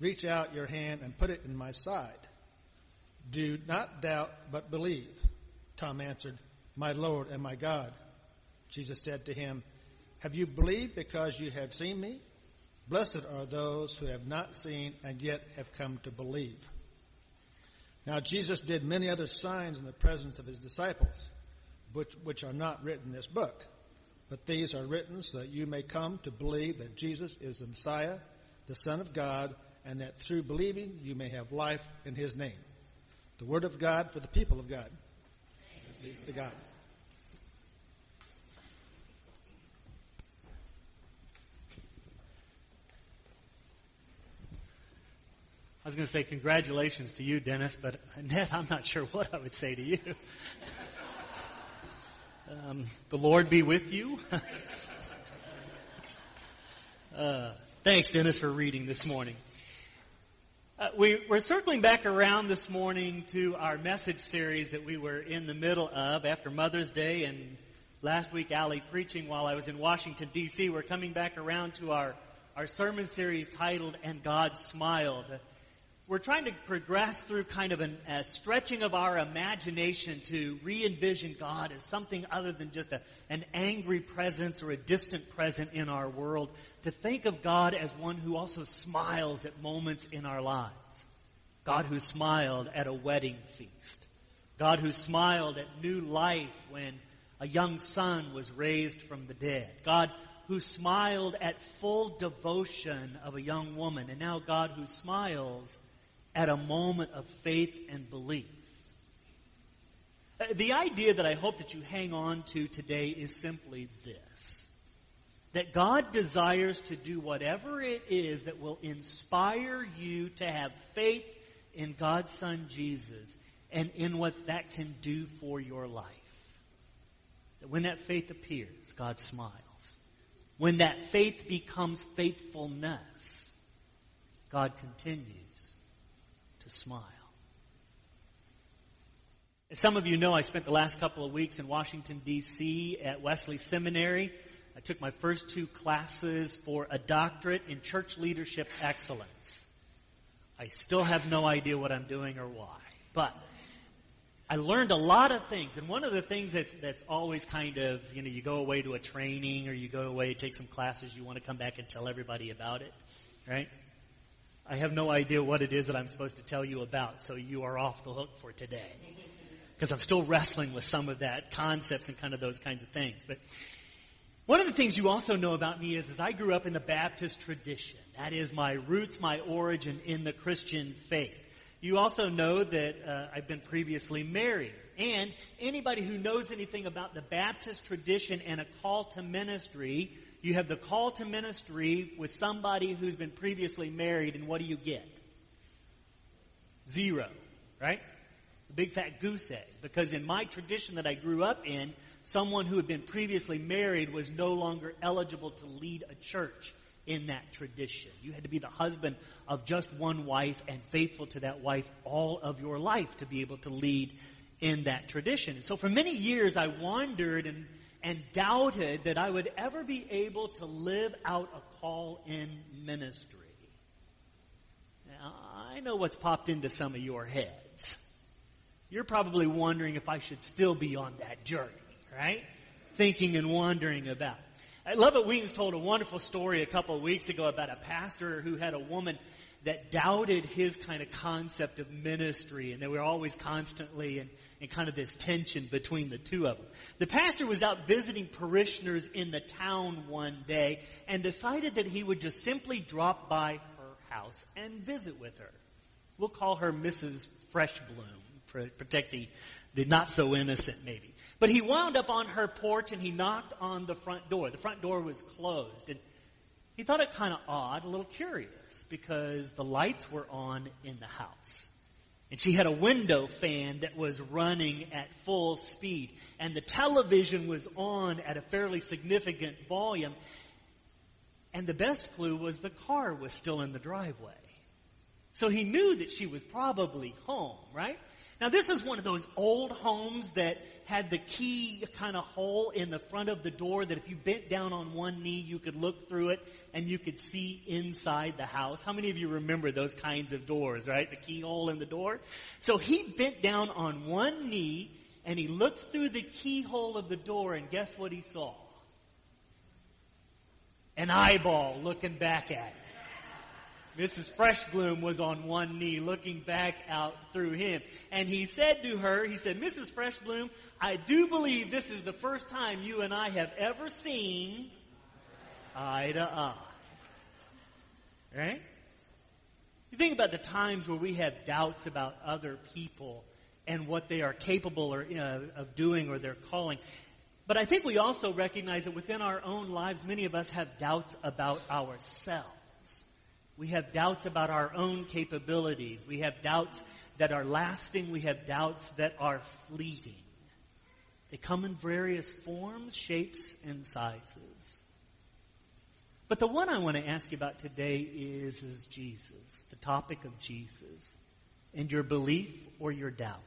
Reach out your hand and put it in my side. Do not doubt, but believe. Tom answered, My Lord and my God. Jesus said to him, Have you believed because you have seen me? Blessed are those who have not seen and yet have come to believe. Now, Jesus did many other signs in the presence of his disciples, which, which are not written in this book. But these are written so that you may come to believe that Jesus is the Messiah, the Son of God, and that through believing you may have life in his name. The word of God for the people of God. The God. I was going to say congratulations to you, Dennis, but Ned, I'm not sure what I would say to you. um, the Lord be with you. uh, thanks, Dennis, for reading this morning. Uh, we, are circling back around this morning to our message series that we were in the middle of after Mother's Day and last week Allie preaching while I was in Washington D.C. We're coming back around to our, our sermon series titled And God Smiled. We're trying to progress through kind of an, a stretching of our imagination to re-envision God as something other than just a, an angry presence or a distant presence in our world, to think of God as one who also smiles at moments in our lives. God who smiled at a wedding feast. God who smiled at new life when a young son was raised from the dead. God who smiled at full devotion of a young woman. And now God who smiles at a moment of faith and belief. Uh, the idea that I hope that you hang on to today is simply this that God desires to do whatever it is that will inspire you to have faith in God's Son Jesus and in what that can do for your life. That when that faith appears, God smiles. When that faith becomes faithfulness, God continues smile. As some of you know, I spent the last couple of weeks in Washington, D.C. at Wesley Seminary. I took my first two classes for a doctorate in church leadership excellence. I still have no idea what I'm doing or why, but I learned a lot of things. And one of the things that's, that's always kind of, you know, you go away to a training or you go away, take some classes, you want to come back and tell everybody about it, right? I have no idea what it is that I'm supposed to tell you about, so you are off the hook for today. Because I'm still wrestling with some of that concepts and kind of those kinds of things. But one of the things you also know about me is, is I grew up in the Baptist tradition. That is my roots, my origin in the Christian faith. You also know that uh, I've been previously married. And anybody who knows anything about the Baptist tradition and a call to ministry, you have the call to ministry with somebody who's been previously married, and what do you get? Zero, right? A big fat goose egg. Because in my tradition that I grew up in, someone who had been previously married was no longer eligible to lead a church in that tradition. You had to be the husband of just one wife and faithful to that wife all of your life to be able to lead in that tradition. And so for many years I wandered and, and doubted that I would ever be able to live out a call in ministry. Now, I know what's popped into some of your heads. You're probably wondering if I should still be on that journey right? Thinking and wondering about. I love it. Wings told a wonderful story a couple of weeks ago about a pastor who had a woman that doubted his kind of concept of ministry, and they were always constantly in, in kind of this tension between the two of them. The pastor was out visiting parishioners in the town one day and decided that he would just simply drop by her house and visit with her. We'll call her Mrs. Freshbloom, protect the, the not so innocent maybe. But he wound up on her porch and he knocked on the front door. The front door was closed. And he thought it kind of odd, a little curious, because the lights were on in the house. And she had a window fan that was running at full speed. And the television was on at a fairly significant volume. And the best clue was the car was still in the driveway. So he knew that she was probably home, right? Now this is one of those old homes that had the key kind of hole in the front of the door that if you bent down on one knee, you could look through it and you could see inside the house. How many of you remember those kinds of doors, right? The keyhole in the door. So he bent down on one knee and he looked through the keyhole of the door and guess what he saw? An eyeball looking back at him. Mrs. Freshbloom was on one knee looking back out through him. And he said to her, he said, Mrs. Freshbloom, I do believe this is the first time you and I have ever seen eye to eye. Right? You think about the times where we have doubts about other people and what they are capable or, uh, of doing or their calling. But I think we also recognize that within our own lives, many of us have doubts about ourselves. We have doubts about our own capabilities. We have doubts that are lasting. We have doubts that are fleeting. They come in various forms, shapes, and sizes. But the one I want to ask you about today is, is Jesus, the topic of Jesus, and your belief or your doubt.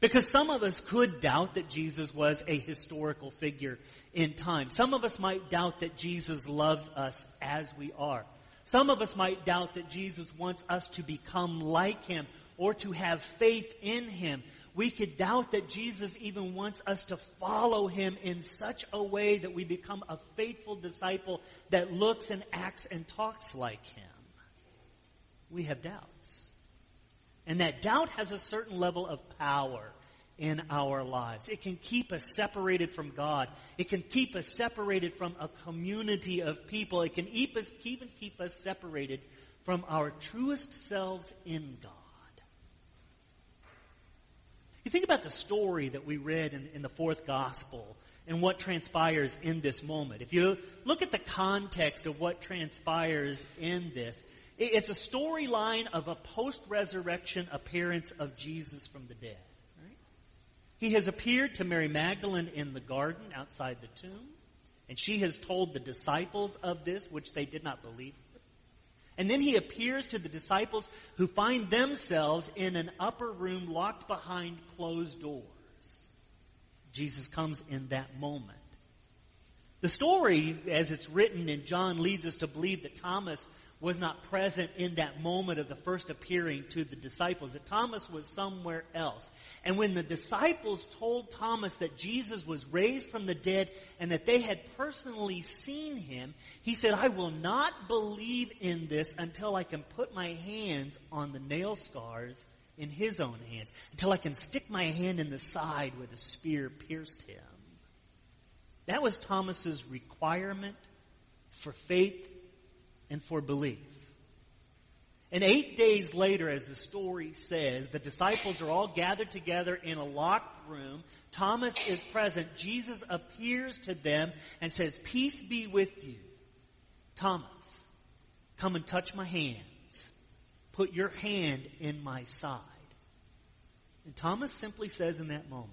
Because some of us could doubt that Jesus was a historical figure in time. Some of us might doubt that Jesus loves us as we are. Some of us might doubt that Jesus wants us to become like him or to have faith in him. We could doubt that Jesus even wants us to follow him in such a way that we become a faithful disciple that looks and acts and talks like him. We have doubts. And that doubt has a certain level of power in our lives. It can keep us separated from God. It can keep us separated from a community of people. It can keep us, even keep us separated from our truest selves in God. You think about the story that we read in, in the fourth gospel and what transpires in this moment. If you look at the context of what transpires in this, it's a storyline of a post-resurrection appearance of Jesus from the dead. He has appeared to Mary Magdalene in the garden outside the tomb, and she has told the disciples of this, which they did not believe. And then he appears to the disciples who find themselves in an upper room locked behind closed doors. Jesus comes in that moment. The story, as it's written in John, leads us to believe that Thomas was not present in that moment of the first appearing to the disciples, that Thomas was somewhere else. And when the disciples told Thomas that Jesus was raised from the dead and that they had personally seen him, he said, I will not believe in this until I can put my hands on the nail scars in his own hands, until I can stick my hand in the side where the spear pierced him. That was Thomas's requirement for faith and for belief. And eight days later, as the story says, the disciples are all gathered together in a locked room. Thomas is present. Jesus appears to them and says, Peace be with you. Thomas, come and touch my hands. Put your hand in my side. And Thomas simply says in that moment,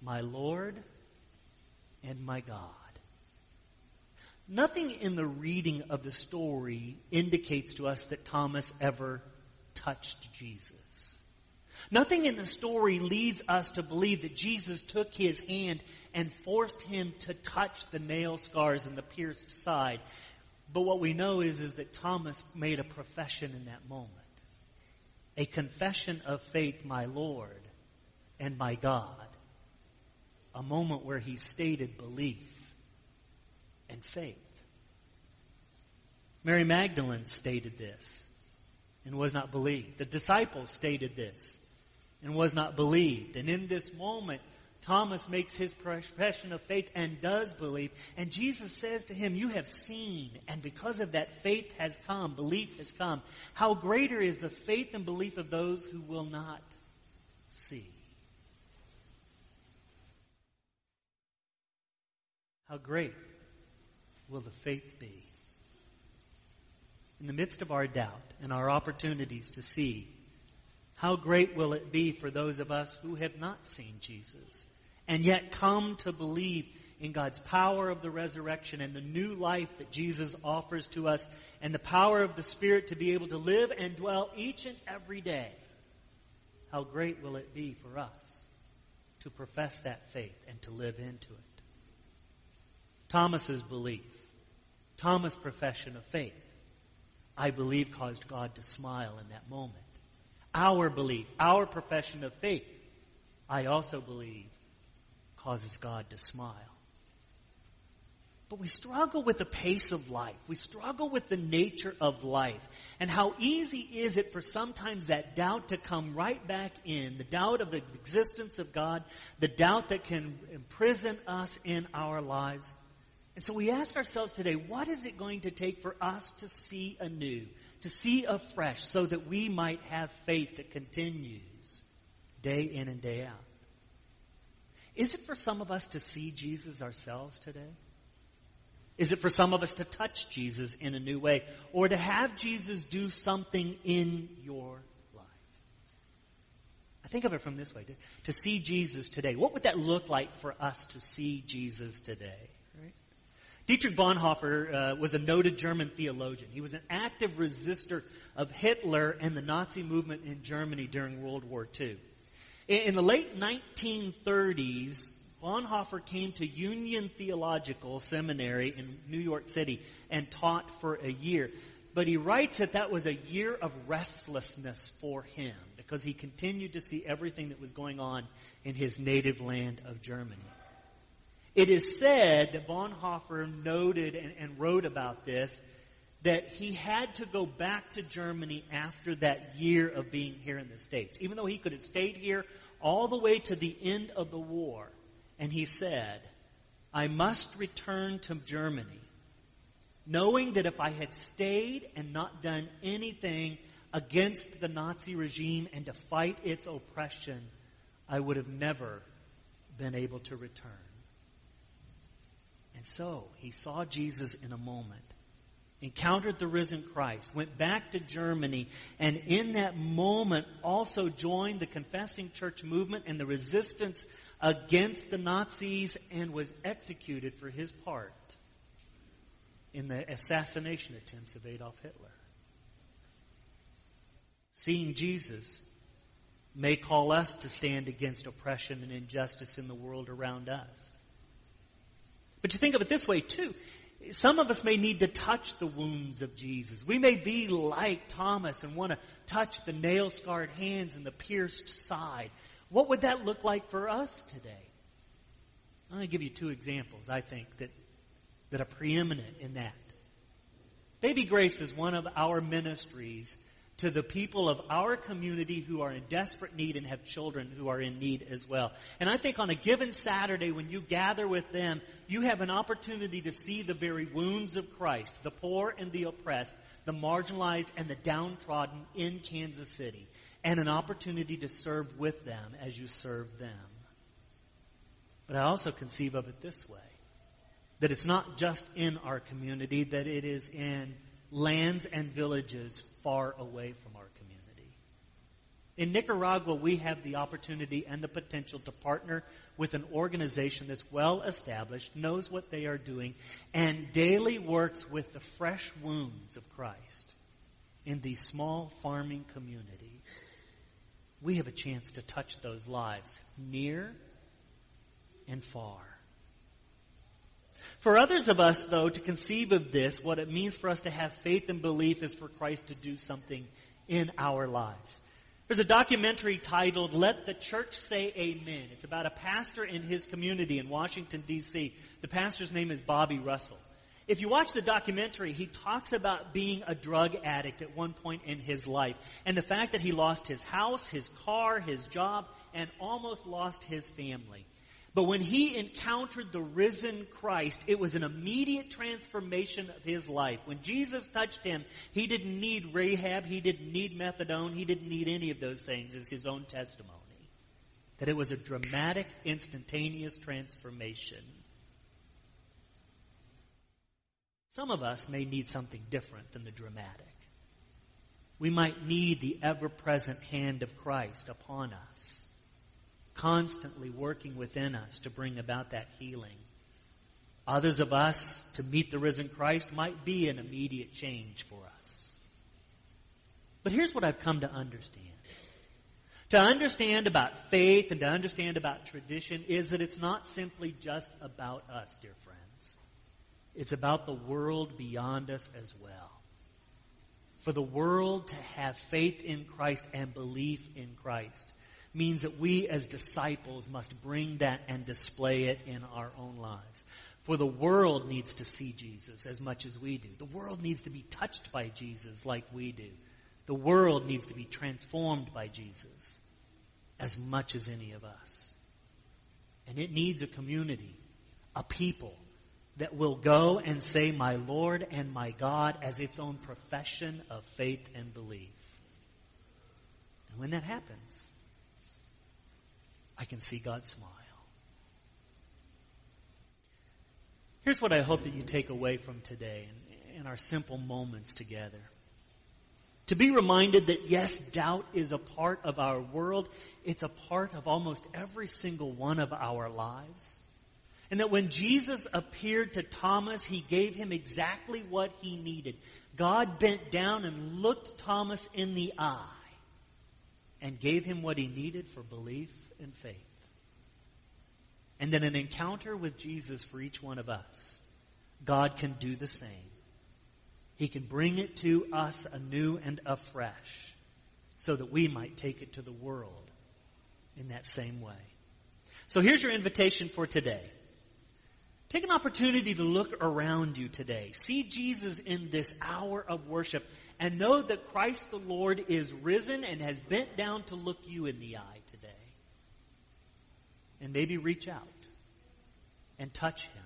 My Lord and my God. Nothing in the reading of the story indicates to us that Thomas ever touched Jesus. Nothing in the story leads us to believe that Jesus took his hand and forced him to touch the nail scars in the pierced side. But what we know is, is that Thomas made a profession in that moment. A confession of faith, my Lord and my God. A moment where he stated belief and faith. Mary Magdalene stated this and was not believed. The disciples stated this and was not believed. And in this moment, Thomas makes his profession of faith and does believe. And Jesus says to him, You have seen, and because of that, faith has come, belief has come. How greater is the faith and belief of those who will not see? How great will the faith be? In the midst of our doubt and our opportunities to see, How great will it be for those of us who have not seen Jesus and yet come to believe in God's power of the resurrection and the new life that Jesus offers to us and the power of the Spirit to be able to live and dwell each and every day. How great will it be for us to profess that faith and to live into it? Thomas's belief, Thomas' profession of faith, I believe caused God to smile in that moment. Our belief, our profession of faith, I also believe causes God to smile. But we struggle with the pace of life. We struggle with the nature of life. And how easy is it for sometimes that doubt to come right back in, the doubt of the existence of God, the doubt that can imprison us in our lives. And so we ask ourselves today, what is it going to take for us to see anew, to see afresh, so that we might have faith that continues day in and day out? Is it for some of us to see Jesus ourselves today? Is it for some of us to touch Jesus in a new way? Or to have Jesus do something in your life? I think of it from this way to, to see Jesus today. What would that look like for us to see Jesus today? Dietrich Bonhoeffer uh, was a noted German theologian. He was an active resistor of Hitler and the Nazi movement in Germany during World War II. In the late 1930s, Bonhoeffer came to Union Theological Seminary in New York City and taught for a year. But he writes that that was a year of restlessness for him because he continued to see everything that was going on in his native land of Germany. It is said that Bonhoeffer noted and, and wrote about this that he had to go back to Germany after that year of being here in the States. Even though he could have stayed here all the way to the end of the war, and he said, I must return to Germany, knowing that if I had stayed and not done anything against the Nazi regime and to fight its oppression, I would have never been able to return. And so he saw Jesus in a moment, encountered the risen Christ, went back to Germany, and in that moment also joined the confessing church movement and the resistance against the Nazis and was executed for his part in the assassination attempts of Adolf Hitler. Seeing Jesus may call us to stand against oppression and injustice in the world around us. But you think of it this way too. Some of us may need to touch the wounds of Jesus. We may be like Thomas and want to touch the nail scarred hands and the pierced side. What would that look like for us today? I'm going to give you two examples, I think, that, that are preeminent in that. Baby Grace is one of our ministries to the people of our community who are in desperate need and have children who are in need as well. And I think on a given Saturday when you gather with them, you have an opportunity to see the very wounds of Christ, the poor and the oppressed, the marginalized and the downtrodden in Kansas City and an opportunity to serve with them as you serve them. But I also conceive of it this way that it's not just in our community, that it is in lands and villages far away from our community. In Nicaragua, we have the opportunity and the potential to partner with an organization that's well established, knows what they are doing, and daily works with the fresh wounds of Christ in these small farming communities we have a chance to touch those lives near and far. For others of us, though, to conceive of this, what it means for us to have faith and belief is for Christ to do something in our lives. There's a documentary titled Let the Church Say Amen. It's about a pastor in his community in Washington, D.C. The pastor's name is Bobby Russell. If you watch the documentary, he talks about being a drug addict at one point in his life and the fact that he lost his house, his car, his job, and almost lost his family. But when he encountered the risen Christ, it was an immediate transformation of his life. When Jesus touched him, he didn't need rehab, he didn't need methadone, he didn't need any of those things as his own testimony. That it was a dramatic, instantaneous transformation. Some of us may need something different than the dramatic. we might need the ever present hand of Christ upon us, constantly working within us to bring about that healing. Others of us, to meet the risen Christ, might be an immediate change for us. But here's what I've come to understand. To understand about faith and to understand about tradition is that it's not simply just about us, dear friends. It's about the world beyond us as well. For the world to have faith in Christ and belief in Christ means that we as disciples must bring that and display it in our own lives. For the world needs to see Jesus as much as we do. The world needs to be touched by Jesus like we do. The world needs to be transformed by Jesus as much as any of us. And it needs a community, a people that will go and say, My Lord and my God, as its own profession of faith and belief. And when that happens, I can see God smile. Here's what I hope that you take away from today and our simple moments together. To be reminded that yes, doubt is a part of our world. It's a part of almost every single one of our lives. And that when Jesus appeared to Thomas, he gave him exactly what he needed. God bent down and looked Thomas in the eye and gave him what he needed for belief and faith and then an encounter with Jesus for each one of us, God can do the same. He can bring it to us anew and afresh so that we might take it to the world in that same way. So here's your invitation for today. Take an opportunity to look around you today. See Jesus in this hour of worship and know that Christ the Lord is risen and has bent down to look you in the eye today and maybe reach out and touch Him.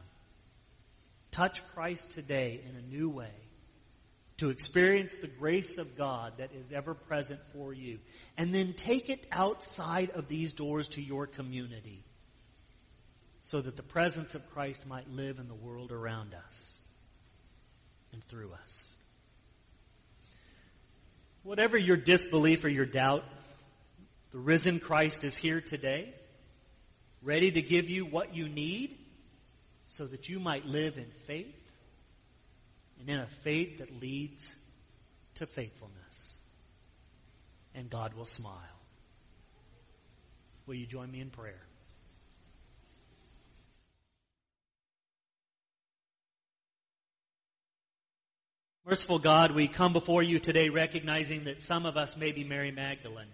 Touch Christ today in a new way to experience the grace of God that is ever present for you. And then take it outside of these doors to your community so that the presence of Christ might live in the world around us and through us. Whatever your disbelief or your doubt, the risen Christ is here today ready to give you what you need so that you might live in faith and in a faith that leads to faithfulness. And God will smile. Will you join me in prayer? Merciful God, we come before you today recognizing that some of us may be Mary Magdalene.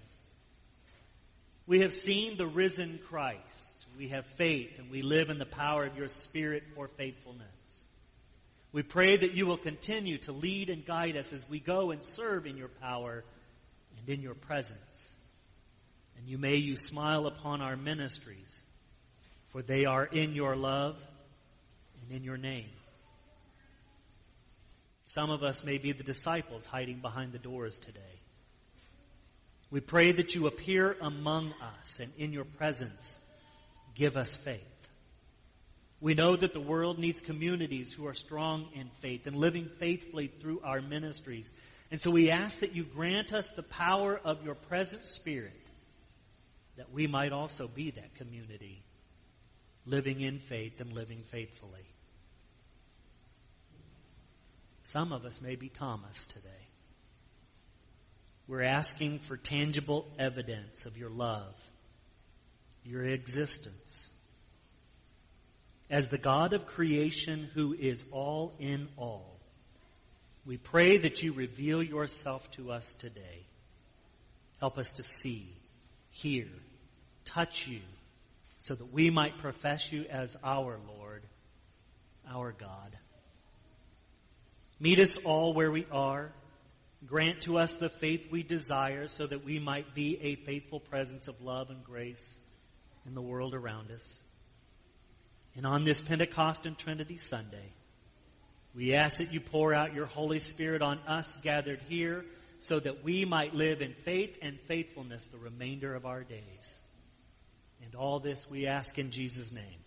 We have seen the risen Christ we have faith and we live in the power of your Spirit for faithfulness. We pray that you will continue to lead and guide us as we go and serve in your power and in your presence. And you may you smile upon our ministries, for they are in your love and in your name. Some of us may be the disciples hiding behind the doors today. We pray that you appear among us and in your presence give us faith. We know that the world needs communities who are strong in faith and living faithfully through our ministries. And so we ask that you grant us the power of your present Spirit that we might also be that community, living in faith and living faithfully. Some of us may be Thomas today. We're asking for tangible evidence of your love your existence. As the God of creation who is all in all, we pray that you reveal yourself to us today. Help us to see, hear, touch you, so that we might profess you as our Lord, our God. Meet us all where we are. Grant to us the faith we desire so that we might be a faithful presence of love and grace in the world around us. And on this Pentecost and Trinity Sunday, we ask that you pour out your Holy Spirit on us gathered here so that we might live in faith and faithfulness the remainder of our days. And all this we ask in Jesus' name.